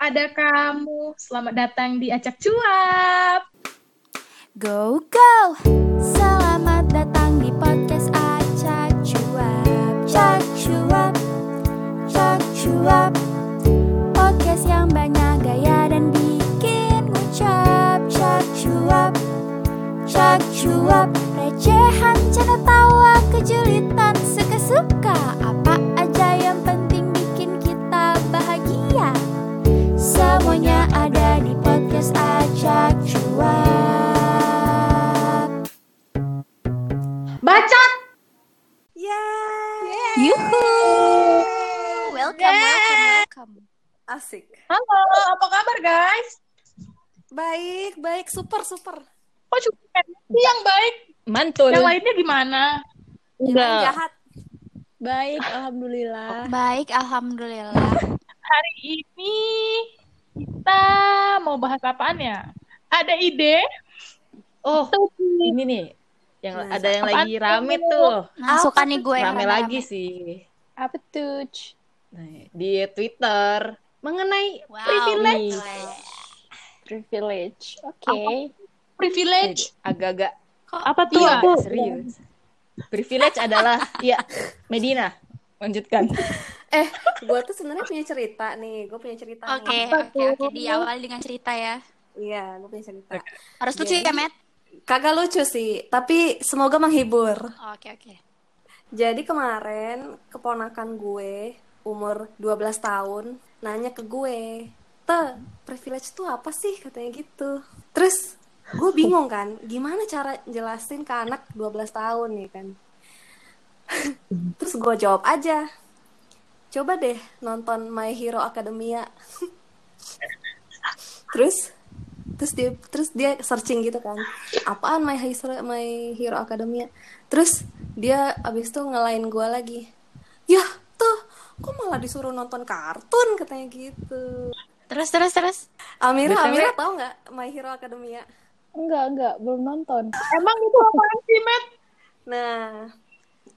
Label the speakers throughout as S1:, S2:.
S1: ada kamu. Selamat datang di Acak Cuap.
S2: Go go! Selamat datang di podcast Acak Cuap. Cak Cuap. Cak Cuap. Podcast yang banyak gaya dan bikin ngucap Cak Cuap. Cak Cuap. Recehan, canda tawa, kejulitan, suka-suka
S3: Asik.
S1: Halo, apa kabar guys?
S3: Baik, baik, super, super.
S1: Kok cuma Ini yang baik?
S4: Mantul.
S1: Yang lainnya gimana?
S3: Yang
S4: Enggak.
S3: jahat.
S4: Baik, alhamdulillah.
S2: Baik, alhamdulillah.
S1: Hari ini kita mau bahas apaan ya? Ada ide?
S4: Oh, ini nih. Yang
S3: Nah,
S4: ada yang lagi rame tuh.
S2: Nah, suka nih gue
S4: Rame
S2: rame-rame.
S4: lagi sih.
S5: Apa tuh?
S4: Nah, di Twitter mengenai
S2: Wow,
S4: privilege.
S2: privilege.
S5: Privilege. Oke.
S1: Privilege?
S4: Agak-agak
S1: Apa tuh?
S4: iya,
S1: Aku?
S4: serius. Privilege adalah ya Medina. Lanjutkan.
S3: Eh, gue tuh sebenarnya punya cerita nih. Gue punya cerita
S2: Oke, oke, oke. Diawali dengan cerita ya.
S3: Iya, gue punya cerita.
S2: Harus lucu
S3: Jadi-
S2: ya, Matt?
S3: Kagak lucu sih, tapi semoga menghibur.
S2: Oke, oke.
S3: Jadi kemarin keponakan gue umur 12 tahun nanya ke gue, "Te, privilege tuh apa sih?" katanya gitu. Terus gue bingung kan, gimana cara jelasin ke anak 12 tahun nih kan. Terus gue jawab aja. Coba deh nonton My Hero Academia. terus terus dia terus dia searching gitu kan apaan My Hero My Hero Academia terus dia abis itu ngelain gue lagi ya tuh kok malah disuruh nonton kartun katanya gitu
S2: Terus, terus, terus.
S3: Amira
S4: BTW
S3: Amira tahu nggak My Hero Academia
S5: Enggak, enggak, belum nonton.
S1: Emang itu apaan sih, Matt?
S3: nah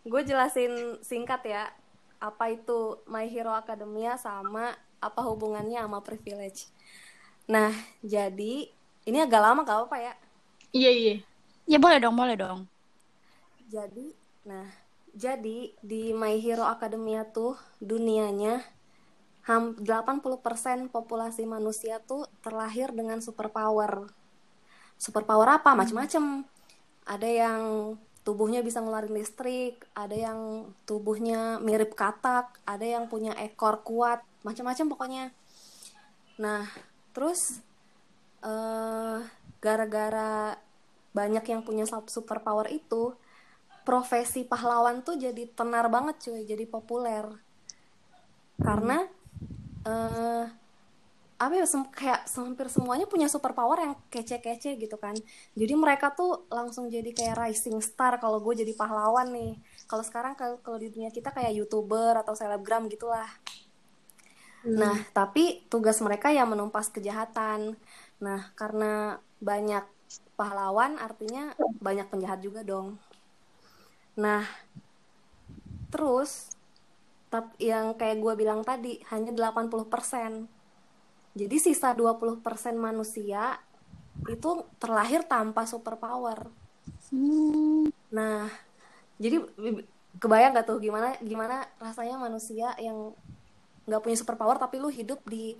S3: gue jelasin singkat ya apa itu My Hero Academia sama apa hubungannya sama privilege nah jadi ini agak lama gak apa ya
S1: Iya, iya.
S2: Ya boleh dong, boleh dong.
S3: Jadi, nah, jadi di My Hero Academia tuh dunianya ham 80% populasi manusia tuh terlahir dengan superpower. Superpower apa? Macam-macam. Ada yang tubuhnya bisa ngeluarin listrik, ada yang tubuhnya mirip katak, ada yang punya ekor kuat, macam-macam pokoknya. Nah, terus eh gara-gara banyak yang punya sup- superpower itu profesi pahlawan tuh jadi tenar banget cuy. Jadi populer. Karena eh apa ya sem- kayak hampir semuanya punya superpower yang kece-kece gitu kan. Jadi mereka tuh langsung jadi kayak rising star kalau gue jadi pahlawan nih. Kalau sekarang kalau di dunia kita kayak youtuber atau selebgram gitulah. Nah, tapi tugas mereka ya menumpas kejahatan. Nah, karena banyak pahlawan artinya banyak penjahat juga dong. Nah, terus tap yang kayak gue bilang tadi hanya 80%. Jadi sisa 20% manusia itu terlahir tanpa superpower.
S2: Hmm.
S3: Nah, jadi kebayang gak tuh gimana gimana rasanya manusia yang nggak punya superpower tapi lu hidup di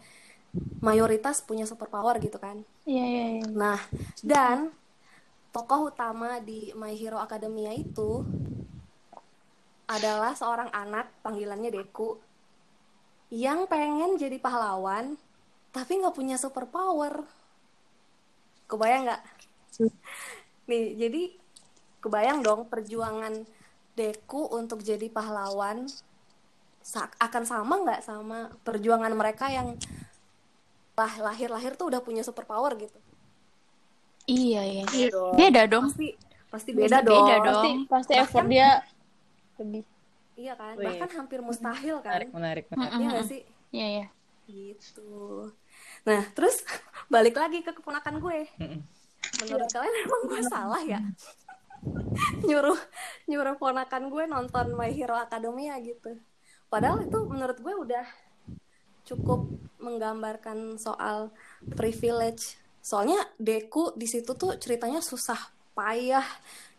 S3: mayoritas punya superpower gitu kan.
S5: Iya, iya, iya.
S3: Nah, dan tokoh utama di My Hero Academia itu adalah seorang anak panggilannya Deku yang pengen jadi pahlawan tapi nggak punya superpower. Kebayang nggak? Nih, jadi kebayang dong perjuangan Deku untuk jadi pahlawan akan sama nggak sama perjuangan mereka yang lah lahir-lahir tuh udah punya superpower gitu.
S2: Iya, iya.
S3: Iya dong.
S2: Beda dong.
S3: Pasti pasti beda
S2: Pasti
S3: dong.
S2: beda dong.
S5: Pasti, pasti
S3: Bahkan-
S5: effort dia lebih.
S3: Iya kan?
S4: Wih.
S3: Bahkan hampir mustahil kan?
S4: Menarik, menarik, menarik.
S3: Iya nggak sih?
S2: Iya, iya.
S3: Gitu. Nah, terus balik lagi ke keponakan gue. Menurut kalian emang gue salah ya? nyuruh nyuruh ponakan gue nonton My Hero Academia gitu. Padahal itu menurut gue udah cukup menggambarkan soal privilege. Soalnya Deku di situ tuh ceritanya susah, payah,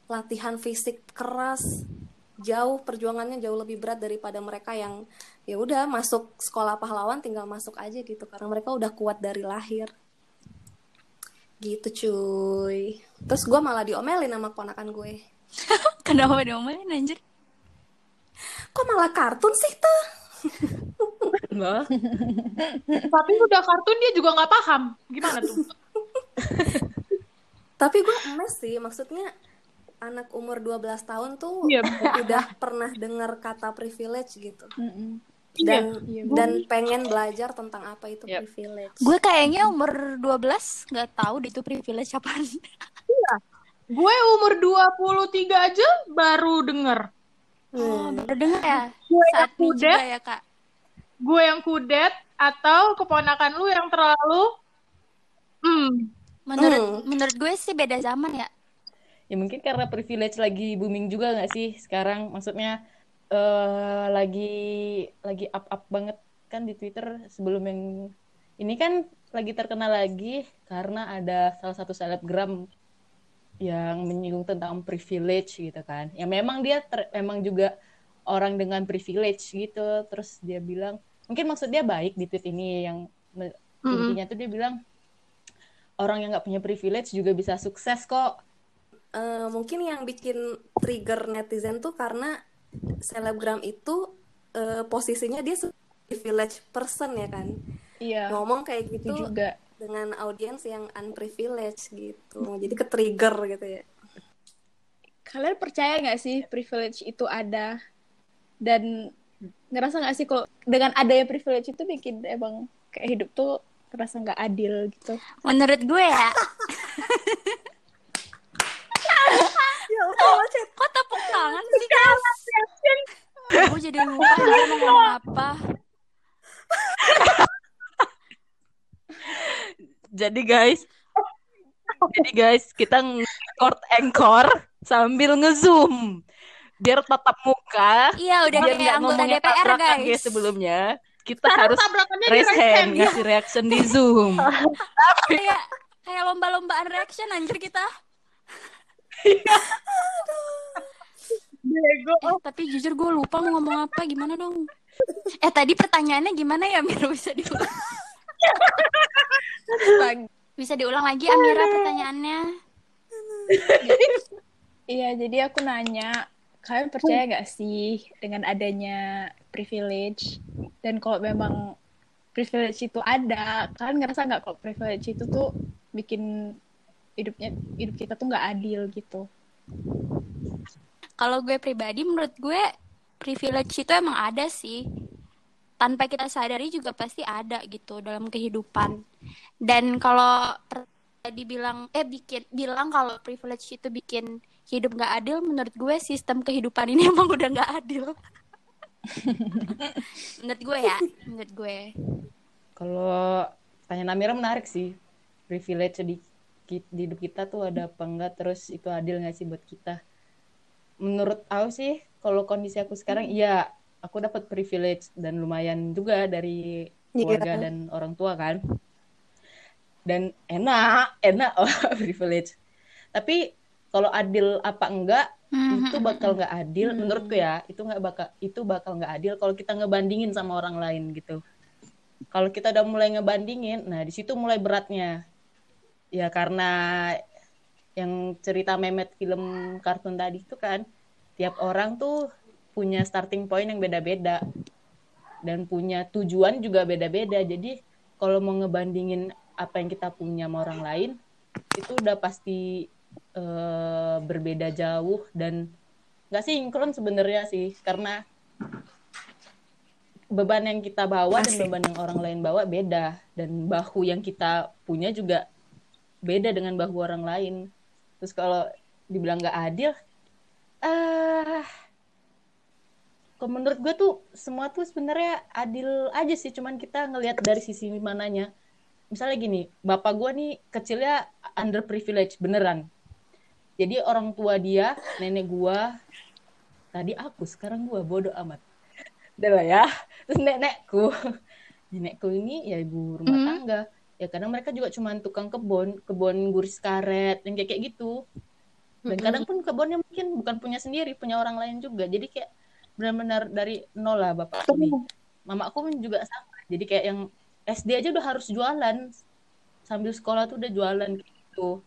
S3: latihan fisik keras, jauh perjuangannya jauh lebih berat daripada mereka yang ya udah masuk sekolah pahlawan tinggal masuk aja gitu karena mereka udah kuat dari lahir. Gitu cuy. Terus gue malah diomelin sama ponakan gue.
S2: Kenapa diomelin anjir?
S3: Kok malah kartun sih tuh?
S1: Tapi udah kartun dia juga nggak paham. Gimana tuh?
S3: Tapi gue emes sih, maksudnya anak umur 12 tahun tuh
S1: Iya,
S3: udah pernah dengar kata privilege gitu.
S5: Mm-mm.
S3: Dan
S5: Iya,
S3: dan pengen belajar tentang apa itu
S4: Yep.
S3: privilege.
S2: Gue kayaknya umur 12 nggak tahu itu privilege apaan.
S1: Gue umur 23 aja baru denger.
S2: Oh, baru dengar ya?
S1: Gue yang
S2: Saat
S1: kudet,
S2: ya, Kak.
S1: gue yang kudet, atau keponakan lu yang terlalu... Hmm,
S2: Menurut
S3: Hmm.
S2: menurut gue sih beda zaman ya.
S4: ya mungkin karena privilege lagi booming juga nggak sih sekarang? Maksudnya eh lagi lagi up up banget kan di Twitter sebelum yang ini kan lagi terkenal lagi karena ada salah satu selebgram yang menyinggung tentang privilege gitu kan. Ya memang dia ter- memang juga orang dengan privilege gitu. Terus dia bilang, mungkin maksud dia baik di tweet ini yang me-
S1: Mm-mm.
S4: intinya tuh dia bilang orang yang nggak punya privilege juga bisa sukses kok.
S3: Eh, mungkin yang bikin trigger netizen tuh karena selebgram itu eh, posisinya dia privilege person ya kan.
S5: Iya,
S3: Ngomong kayak
S5: itu
S3: gitu
S5: juga.
S3: dengan audiens yang unprivileged gitu. Jadi ke trigger gitu ya.
S5: Kalian percaya nggak sih privilege itu ada? Dan ngerasa nggak sih kalau dengan adanya privilege itu bikin emang kayak hidup tuh terasa nggak adil gitu?
S2: Menurut gue ya.
S3: Ya Allah.
S2: Kok tepuk tangan sih, guys? Gue jadi lupa mau ngomong apa.
S4: Jadi guys, jadi guys kita record anchor sambil ngezoom biar tatap muka
S2: Iya, udah
S4: biar
S2: kayak
S4: nggak
S2: anggota DPR, guys
S4: sebelumnya kita
S1: Sekarang
S4: harus raise hand
S1: hand, ya.
S4: ngasih reaction di zoom
S2: Kayak kayak lomba-lombaan reaction anjir kita.
S1: Bego.
S2: Eh, tapi jujur gue lupa mau ngomong apa, gimana dong? Eh, tadi pertanyaannya gimana ya, Mira? Bisa diulang? Bisa diulang lagi, Amira, pertanyaannya?
S5: Iya, jadi aku nanya, kalian percaya nggak sih dengan adanya privilege? Dan kalau memang privilege itu ada, kalian ngerasa nggak kalau privilege itu tuh bikin hidupnya hidup kita tuh nggak adil gitu?
S2: Kalau gue pribadi, menurut gue privilege itu emang ada sih. Tanpa kita sadari juga pasti ada gitu dalam kehidupan. Dan kalau per- dibilang eh bikin bilang kalau privilege itu bikin hidup nggak adil, menurut gue sistem kehidupan ini emang udah nggak adil. menurut gue ya, menurut gue.
S4: kalau tanya Namira menarik sih privilege di, di hidup kita tuh ada apa enggak terus itu adil nggak sih buat kita menurut aku sih kalau kondisi aku sekarang iya aku dapat privilege dan lumayan juga dari keluarga
S3: Iya.
S4: dan orang tua kan dan enak enak oh, privilege tapi kalau adil apa enggak Itu bakal nggak adil menurutku ya. Itu nggak bakal itu bakal nggak adil kalau kita ngebandingin sama orang lain gitu. Kalau kita udah mulai ngebandingin nah di situ mulai beratnya. Ya karena yang cerita memet film kartun tadi itu kan tiap orang tuh punya starting point yang beda-beda. Dan punya tujuan juga beda-beda. Jadi kalau mau ngebandingin apa yang kita punya sama orang lain itu udah pasti eh, berbeda jauh dan nggak sinkron sebenarnya sih karena beban yang kita bawa dan
S3: Asik.
S4: beban yang orang lain bawa beda. Dan bahu yang kita punya juga beda dengan bahu orang lain. Terus kalau dibilang nggak adil ah kalau menurut gue tuh semua tuh sebenarnya adil aja sih. Cuman kita ngelihat dari sisi mananya. Misalnya gini bapak gue nih kecilnya underprivileged beneran jadi orang tua dia nenek gua tadi aku sekarang gua bodoh amat. Udah lah ya. Terus nenekku nenekku ini ya ibu rumah
S1: Hmm.
S4: tangga. Ya kadang mereka juga cuma tukang kebun kebun guris karet yang kayak kayak gitu. Dan kadang pun kebunnya mungkin bukan punya sendiri punya orang lain juga. Jadi kayak benar-benar dari nol lah bapak ini mamaku pun juga sama. Jadi kayak yang SD aja udah harus jualan. Sambil sekolah tuh udah jualan gitu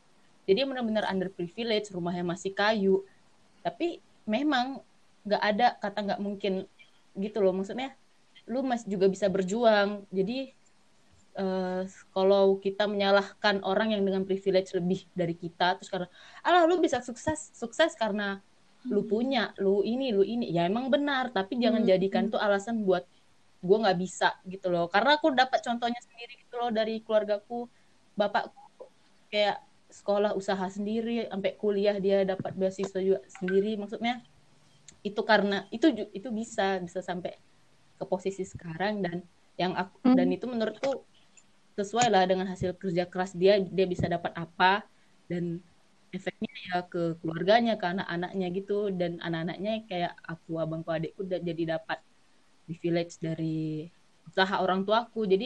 S4: jadi benar-benar under privilege rumahnya masih kayu. Tapi memang nggak ada kata nggak mungkin gitu loh. Maksudnya lu masih juga bisa berjuang. Jadi eh, kalau kita menyalahkan orang yang dengan privilege lebih dari kita terus karena alah lu bisa sukses sukses karena lu punya lu ini lu ini. Ya emang benar tapi jangan jadikan tuh alasan buat gue nggak bisa gitu loh. Karena aku dapat contohnya sendiri gitu loh dari keluargaku bapakku. Kayak sekolah usaha sendiri sampai kuliah dia dapat beasiswa juga sendiri. Maksudnya itu karena itu itu bisa bisa sampai ke posisi sekarang dan yang aku
S1: Hmm.
S4: dan itu menurutku sesuai lah dengan hasil kerja keras dia dia bisa dapat apa dan efeknya ya ke keluarganya ke anak-anaknya gitu. Dan anak-anaknya kayak aku abangku adikku da- jadi dapat privilege dari usaha orang tuaku. Jadi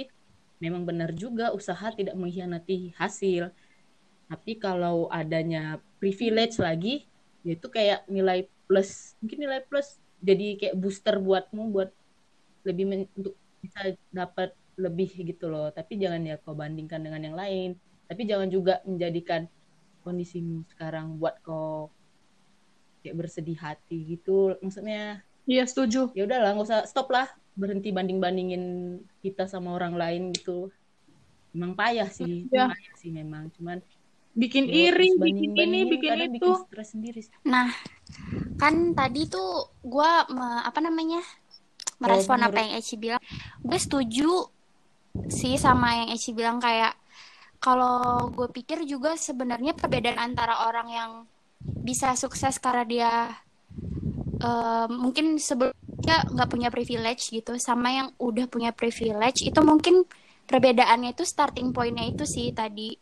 S4: memang benar juga usaha tidak mengkhianati hasil tapi kalau adanya privilege lagi yaitu kayak nilai plus mungkin nilai plus jadi kayak booster buatmu buat lebih men- untuk bisa dapat lebih gitu loh. Tapi jangan ya kau bandingkan dengan yang lain. Tapi jangan juga menjadikan kondisimu sekarang buat kau kayak bersedih hati gitu. Maksudnya
S1: Iya setuju.
S4: ya udahlah nggak usah stop lah berhenti banding bandingin kita sama orang lain gitu. Memang payah sih
S1: Iya.
S4: payah sih memang. Cuman
S1: Bikin
S4: ya,
S1: iri, bikin ini, bikin itu.
S4: bikin stres sendiri sih.
S2: Nah, kan tadi tuh gue apa namanya merespon
S4: menurut-
S2: apa yang Eci bilang. Gue setuju sih sama yang Eci bilang kayak kalau gue pikir juga sebenarnya perbedaan antara orang yang bisa sukses karena dia eh, mungkin sebelumnya nggak punya privilege gitu sama yang udah punya privilege itu mungkin perbedaannya itu starting pointnya itu sih tadi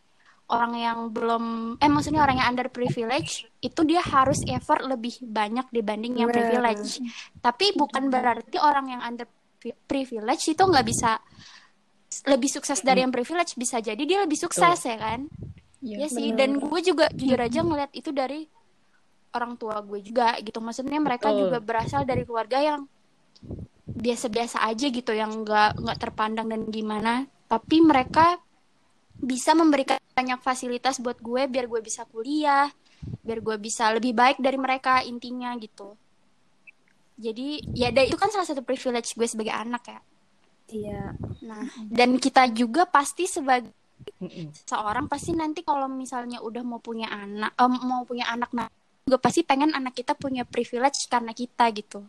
S2: orang yang belum eh maksudnya orang yang under privilege itu dia harus effort lebih banyak dibanding yang privilege. Tapi bukan berarti orang yang under pri- privilege itu nggak bisa lebih sukses dari yang privilege. Bisa jadi dia lebih sukses ya kan?
S5: Iya,
S2: ya sih dan gue juga jujur aja ngeliat itu dari orang tua gue juga gitu. Maksudnya mereka
S4: Betul.
S2: juga berasal dari keluarga yang biasa-biasa aja gitu yang nggak nggak terpandang dan gimana. Tapi mereka bisa memberikan banyak fasilitas buat gue biar gue bisa kuliah biar gue bisa lebih baik dari mereka intinya gitu. Jadi ya da- itu kan salah satu privilege gue sebagai anak ya.
S3: Iya.
S2: nah dan kita juga pasti sebagai seorang pasti nanti kalau misalnya udah mau punya anak em, mau punya anak nah juga pasti pengen anak kita punya privilege karena kita gitu.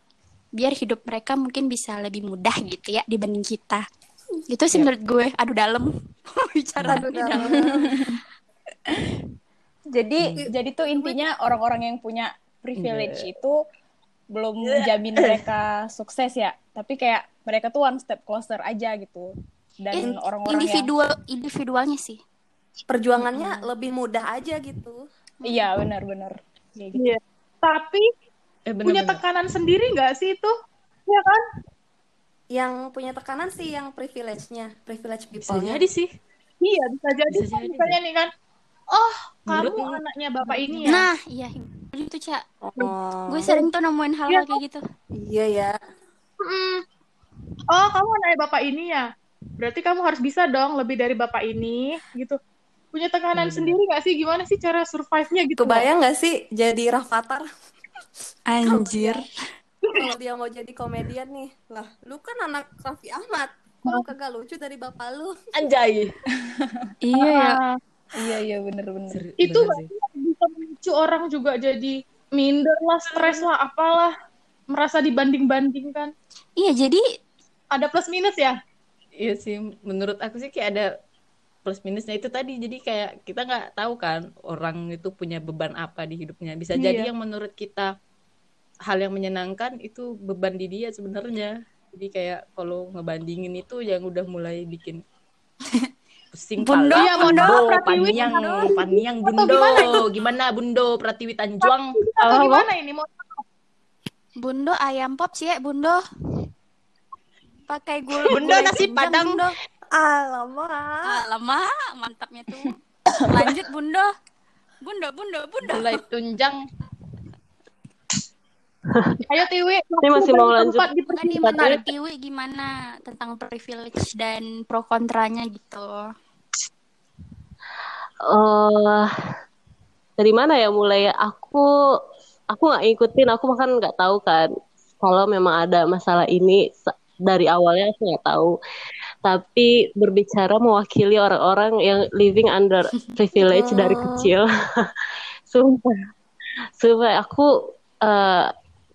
S2: Biar hidup mereka mungkin bisa lebih mudah gitu ya dibanding kita. Itu sih
S4: Ya.
S2: menurut gue. Aduh dalam bicara
S3: Aduh,
S2: ini dalam.
S5: Jadi
S3: Hmm.
S5: jadi tuh intinya orang-orang yang punya privilege itu belum menjamin mereka sukses ya, tapi kayak mereka tuh one step closer aja gitu. Dan
S2: In-
S5: orang-orang yang
S2: individual individualnya sih
S3: Perjuangannya lebih mudah aja gitu.
S5: iya benar-benar gitu.
S1: Iya. Tapi
S4: eh
S1: punya
S4: bener-bener
S1: tekanan sendiri nggak sih itu? Iya kan?
S3: Yang punya tekanan sih yang privilege-nya, privilege
S4: bisa
S3: people-nya.
S4: jadi sih
S1: Iya bisa jadi.
S4: Bisa jadi,
S1: Misalnya nih kan, oh kamu
S4: Menurut-
S1: anaknya bapak ini ya.
S2: nah iya itu cak
S3: Oh.
S2: gue sering tuh nemuin hal-hal kayak gitu
S3: Iya ya.
S1: Oh kamu anaknya bapak ini ya. Berarti kamu harus bisa dong lebih dari bapak ini gitu. Punya tekanan
S4: Iya,
S1: sendiri nggak sih? Gimana sih cara survive-nya gitu?
S3: Kebayang nggak sih jadi Rafathar
S2: anjir
S3: kalau dia mau jadi komedian nih? Lah, lu kan anak Raffi Ahmad. Kok lu kagak lucu dari bapak lu?
S4: anjay
S2: iya ya
S5: Iya iya benar-benar.
S4: Ser-
S1: itu
S4: bener
S1: bisa memicu orang juga jadi minder lah, stres lah, apalah. Merasa dibanding-bandingkan.
S2: iya jadi
S1: Ada plus minus ya?
S4: Iya sih, menurut aku sih kayak ada plus minusnya itu tadi. Jadi kayak kita nggak tahu kan orang itu punya beban apa di hidupnya. Bisa
S1: Iya.
S4: jadi yang menurut kita hal yang menyenangkan itu beban di dia sebenarnya. Jadi kayak kalau ngebandingin itu yang udah mulai bikin pusing
S2: Bundo,
S4: pala.
S1: Iya, Bundo,
S4: Bundo, Paniang, Paniang,
S1: Atau
S4: Bundo.
S1: gimana
S4: Gimana Bundo, Pratiwi Tanjuang?
S1: Atau gimana ini? Mau
S2: bundo ayam pop sih ya bundo pakai gula gulai
S4: nasi Padang.
S2: Bunda.
S3: Alamak.
S2: Lama mantapnya tuh lanjut bunda bunda bunda bunda
S1: Mulai tunjang. Ayo Tiwi,
S6: Ini masih mau lanjut.
S1: Tempat di
S2: Enggak nih
S1: persimpangan.
S2: menurut Tiwi gimana tentang privilege dan pro kontranya gitu?
S6: Eh dari mana ya mulai? Aku aku nggak ngikutin. Aku bahkan nggak tahu kan kalau memang ada masalah ini. Dari awalnya aku nggak tahu. Tapi berbicara mewakili orang-orang yang living under privilege dari kecil. Sumpah. Sumpah aku eh,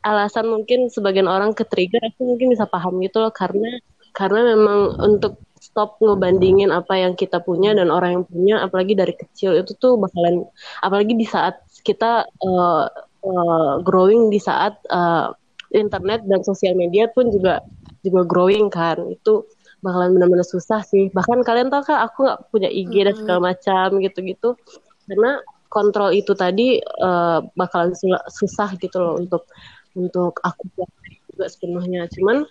S6: alasan mungkin sebagian orang ke trigger aku mungkin bisa paham gitu loh karena karena memang untuk stop ngebandingin apa yang kita punya dan orang yang punya apalagi dari kecil itu tuh bakalan apalagi di saat kita uh, uh, growing di saat uh, internet dan sosial media pun juga juga growing kan itu bakalan benar-benar susah sih. Bahkan kalian tahu kan aku nggak punya IG dan segala macam gitu-gitu karena kontrol itu tadi uh, bakalan susah gitu loh untuk untuk aku juga sepenuhnya. Cuman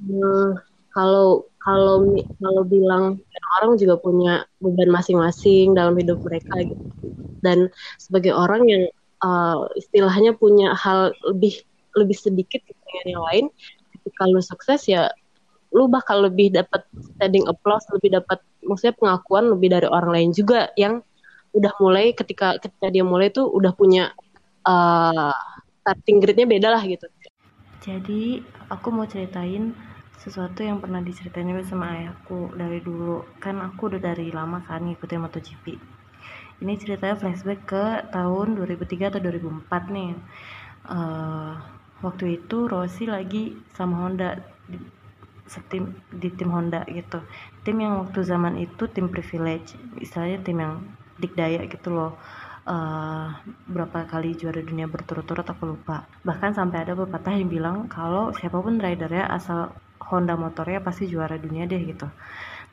S6: eh, kalau kalau kalau bilang orang juga punya beban masing-masing dalam hidup mereka gitu. Dan sebagai orang yang uh, istilahnya punya hal lebih lebih sedikit dengan yang lain ketika lu sukses ya lu bakal lebih dapat standing applause lebih dapat maksudnya pengakuan lebih dari orang lain juga yang udah mulai ketika ketika dia mulai tuh udah punya uh, starting grade-nya beda lah gitu. Jadi aku mau ceritain sesuatu yang pernah diceritain sama ayahku dari dulu. Kan aku udah dari lama kan ngikutin MotoGP. Ini ceritanya flashback ke tahun 2003 atau 2004 nih. Eh, waktu itu Rossi lagi sama Honda di, setim di tim Honda gitu. Tim yang waktu zaman itu tim privilege istilahnya tim yang dikdaya gitu loh eh, berapa kali juara dunia berturut-turut aku lupa. Bahkan sampai ada pepatah yang bilang kalau siapa pun ridernya asal Honda motornya pasti juara dunia deh gitu.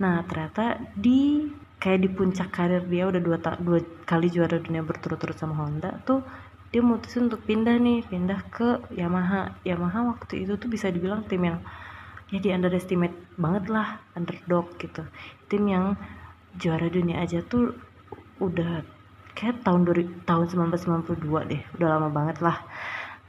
S6: Nah ternyata di kayak di puncak karir dia udah dua, dua kali juara dunia berturut-turut sama Honda tuh dia mutusin untuk pindah nih pindah ke Yamaha. Yamaha waktu itu tuh bisa dibilang tim yang ya di underestimate banget lah underdog gitu. Tim yang juara dunia aja tuh udah kayak tahun 2000 tahun 1992 deh udah lama banget lah.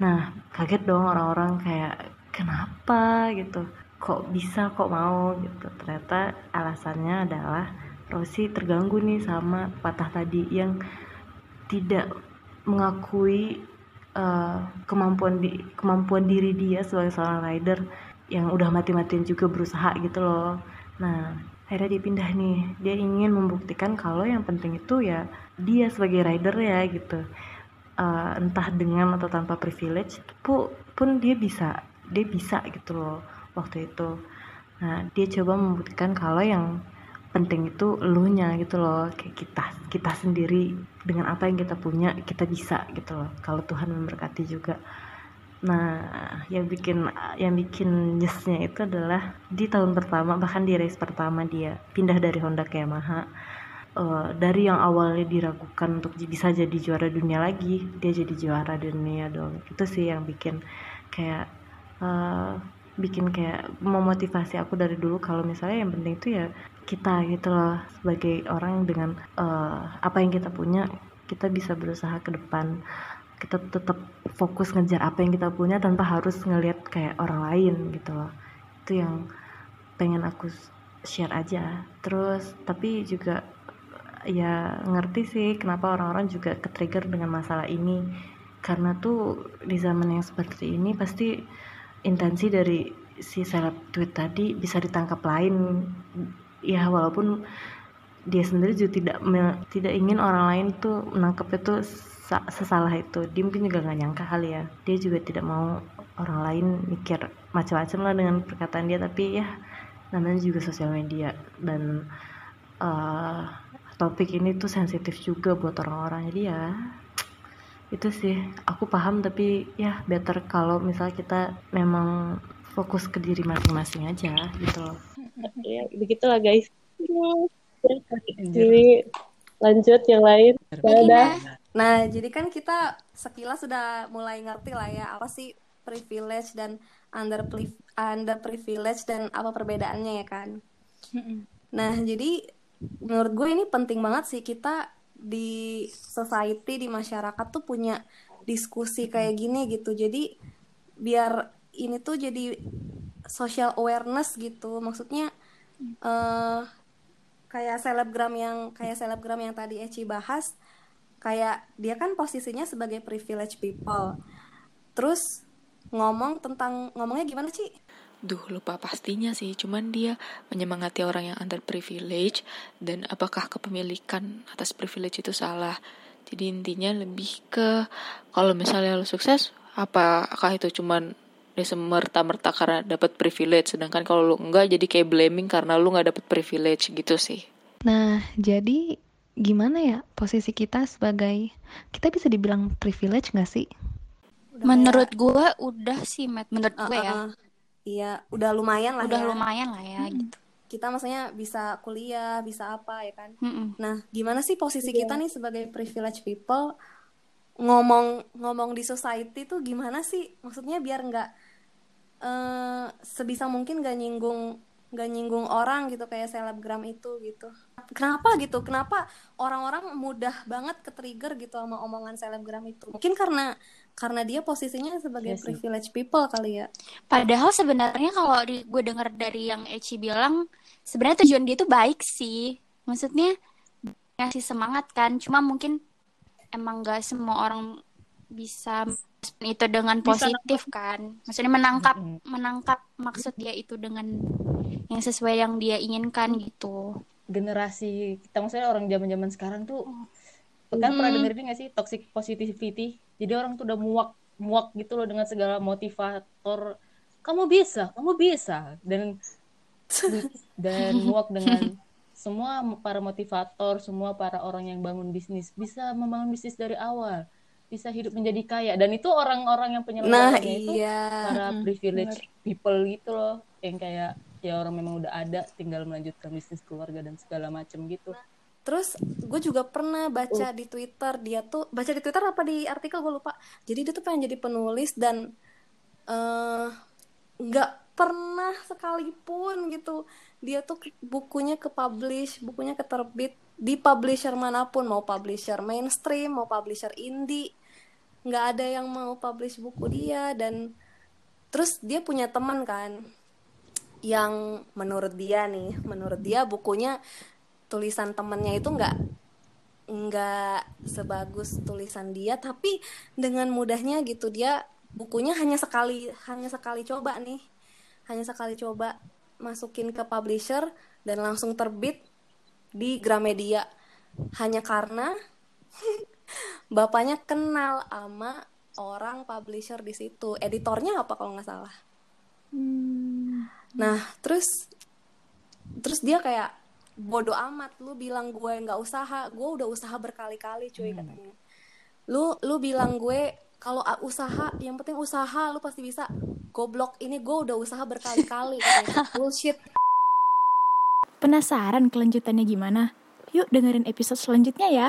S6: Nah kaget dong orang-orang kayak kenapa? gitu. Kok bisa kok mau? gitu. Ternyata alasannya adalah Rossi terganggu nih sama patah tadi yang tidak mengakui eh, kemampuan di kemampuan diri dia sebagai seorang rider yang udah mati-matian juga berusaha gitu loh. Nah, akhirnya dia pindah nih. Dia ingin membuktikan kalau yang penting itu ya dia sebagai rider ya gitu. Eh, entah dengan atau tanpa privilege pun, pun dia bisa, dia bisa gitu loh waktu itu. Nah, dia coba membuktikan kalau yang penting itu elunya gitu loh kayak kita kita sendiri dengan apa yang kita punya kita bisa gitu loh kalau Tuhan memberkati juga nah yang bikin yang bikin nyesnya itu adalah di tahun pertama bahkan di race pertama dia pindah dari Honda ke Yamaha. Eh, dari yang awalnya diragukan untuk bisa jadi juara dunia lagi dia jadi juara dunia dong. Itu sih yang bikin kayak eh, bikin kayak memotivasi aku dari dulu. Kalau misalnya yang penting itu ya kita gitu loh sebagai orang dengan eh, apa yang kita punya kita bisa berusaha ke depan kita tetap fokus ngejar apa yang kita punya tanpa harus ngelihat kayak orang lain gitu loh. Itu yang pengen aku share aja. Terus tapi juga ya ngerti sih kenapa orang-orang juga ke-trigger dengan masalah ini. Karena tuh di zaman yang seperti ini pasti intensi dari si seleb tweet tadi bisa ditangkap lain. Ya walaupun dia sendiri juga tidak tidak ingin orang lain tuh menangkap itu sa- sesalah itu. Dia mungkin juga nggak nyangka kali ya. Dia juga tidak mau orang lain mikir macam-macam lah dengan perkataan dia. Tapi ya namanya juga sosial media. Dan eh, topik ini tuh sensitif juga buat orang-orang. Jadi ya itu sih. Aku paham tapi ya better kalau misal kita memang fokus ke diri masing-masing aja gitu loh. Ya begitulah guys. Jadi lanjut yang lain. Udah
S3: Nah, jadi kan kita sekilas sudah mulai ngerti lah ya apa sih privilege dan under under privilege dan apa perbedaannya ya kan? Nah jadi menurut gue ini penting banget sih kita di society di masyarakat tuh punya diskusi kayak gini gitu. Jadi biar ini tuh jadi social awareness gitu. Maksudnya uh, kayak selebgram yang kayak selebgram yang tadi Eci bahas kayak dia kan posisinya sebagai privilege people terus ngomong tentang ngomongnya gimana sih
S7: Duh, lupa pastinya sih. Cuman dia menyemangati orang yang under privilege dan apakah kepemilikan atas privilege itu salah. Jadi intinya lebih ke kalau misalnya lo sukses, apakah itu cuman semerta-merta karena dapat privilege sedangkan kalau lu enggak jadi kayak blaming karena lu nggak dapat privilege gitu sih
S8: nah jadi gimana ya posisi kita sebagai kita bisa dibilang privilege nggak sih
S2: udah menurut kayak... gue udah sih Matt menurut uh, gue ya
S3: uh, iya udah lumayan lah
S2: udah
S3: ya.
S2: lumayan lah ya hmm. gitu
S3: kita maksudnya bisa kuliah bisa apa ya kan hmm. nah gimana sih posisi yeah. kita nih sebagai privilege people ngomong ngomong di society tuh gimana sih maksudnya biar nggak uh, sebisa mungkin gak nyinggung gak nyinggung orang gitu kayak selebgram itu gitu. Kenapa gitu? Kenapa orang-orang mudah banget ke trigger gitu sama omongan selebgram itu? Mungkin karena karena dia posisinya sebagai yes, iya privilege people kali ya.
S2: Padahal sebenarnya kalau gue dengar dari yang Eci bilang sebenarnya tujuan dia itu baik sih. Maksudnya ngasih semangat kan. Cuma mungkin emang gak semua orang bisa itu dengan positif bisa kan. Maksudnya menangkap mm -hmm. menangkap maksud dia itu dengan yang sesuai yang dia inginkan gitu.
S4: Generasi kita maksudnya orang zaman zaman sekarang tuh oh. kan mm. pernah denger ini gak sih? Toxic positivity. Jadi orang tuh udah muak muak gitu loh dengan segala motivator. Kamu bisa kamu bisa. Dan dan muak dengan semua para motivator, semua para orang yang bangun bisnis bisa membangun bisnis dari awal, bisa hidup menjadi kaya dan itu orang-orang yang penyelenggaranya nah, itu iya. para privilege Bener. people gitu loh, yang kayak ya orang memang udah ada tinggal melanjutkan bisnis keluarga dan segala macam gitu.
S3: Terus gue juga pernah baca oh. di Twitter dia tuh baca di Twitter apa di artikel gue lupa. Jadi dia tuh pengen jadi penulis dan eh, nggak uh, pernah sekalipun gitu dia tuh bukunya ke publish bukunya keterbit di publisher mana pun mau publisher mainstream mau publisher indie nggak ada yang mau publish buku dia. Dan terus dia punya teman kan yang menurut dia nih menurut dia bukunya tulisan temennya itu nggak nggak sebagus tulisan dia. Tapi dengan mudahnya gitu dia bukunya hanya sekali hanya sekali coba nih hanya sekali coba masukin ke publisher dan langsung terbit di Gramedia. Hanya karena bapaknya kenal sama orang publisher di situ. Editornya apa kalau nggak salah? Hmm. nah terus terus dia kayak bodoh amat. Lu bilang gue nggak usaha. Gue udah usaha berkali-kali cuy hmm. katanya. Lu lu bilang gue kalau usaha yang penting usaha lu pasti bisa. Goblok ini gue udah usaha berkali-kali bullshit
S5: penasaran kelanjutannya gimana? Yuk dengerin episode selanjutnya ya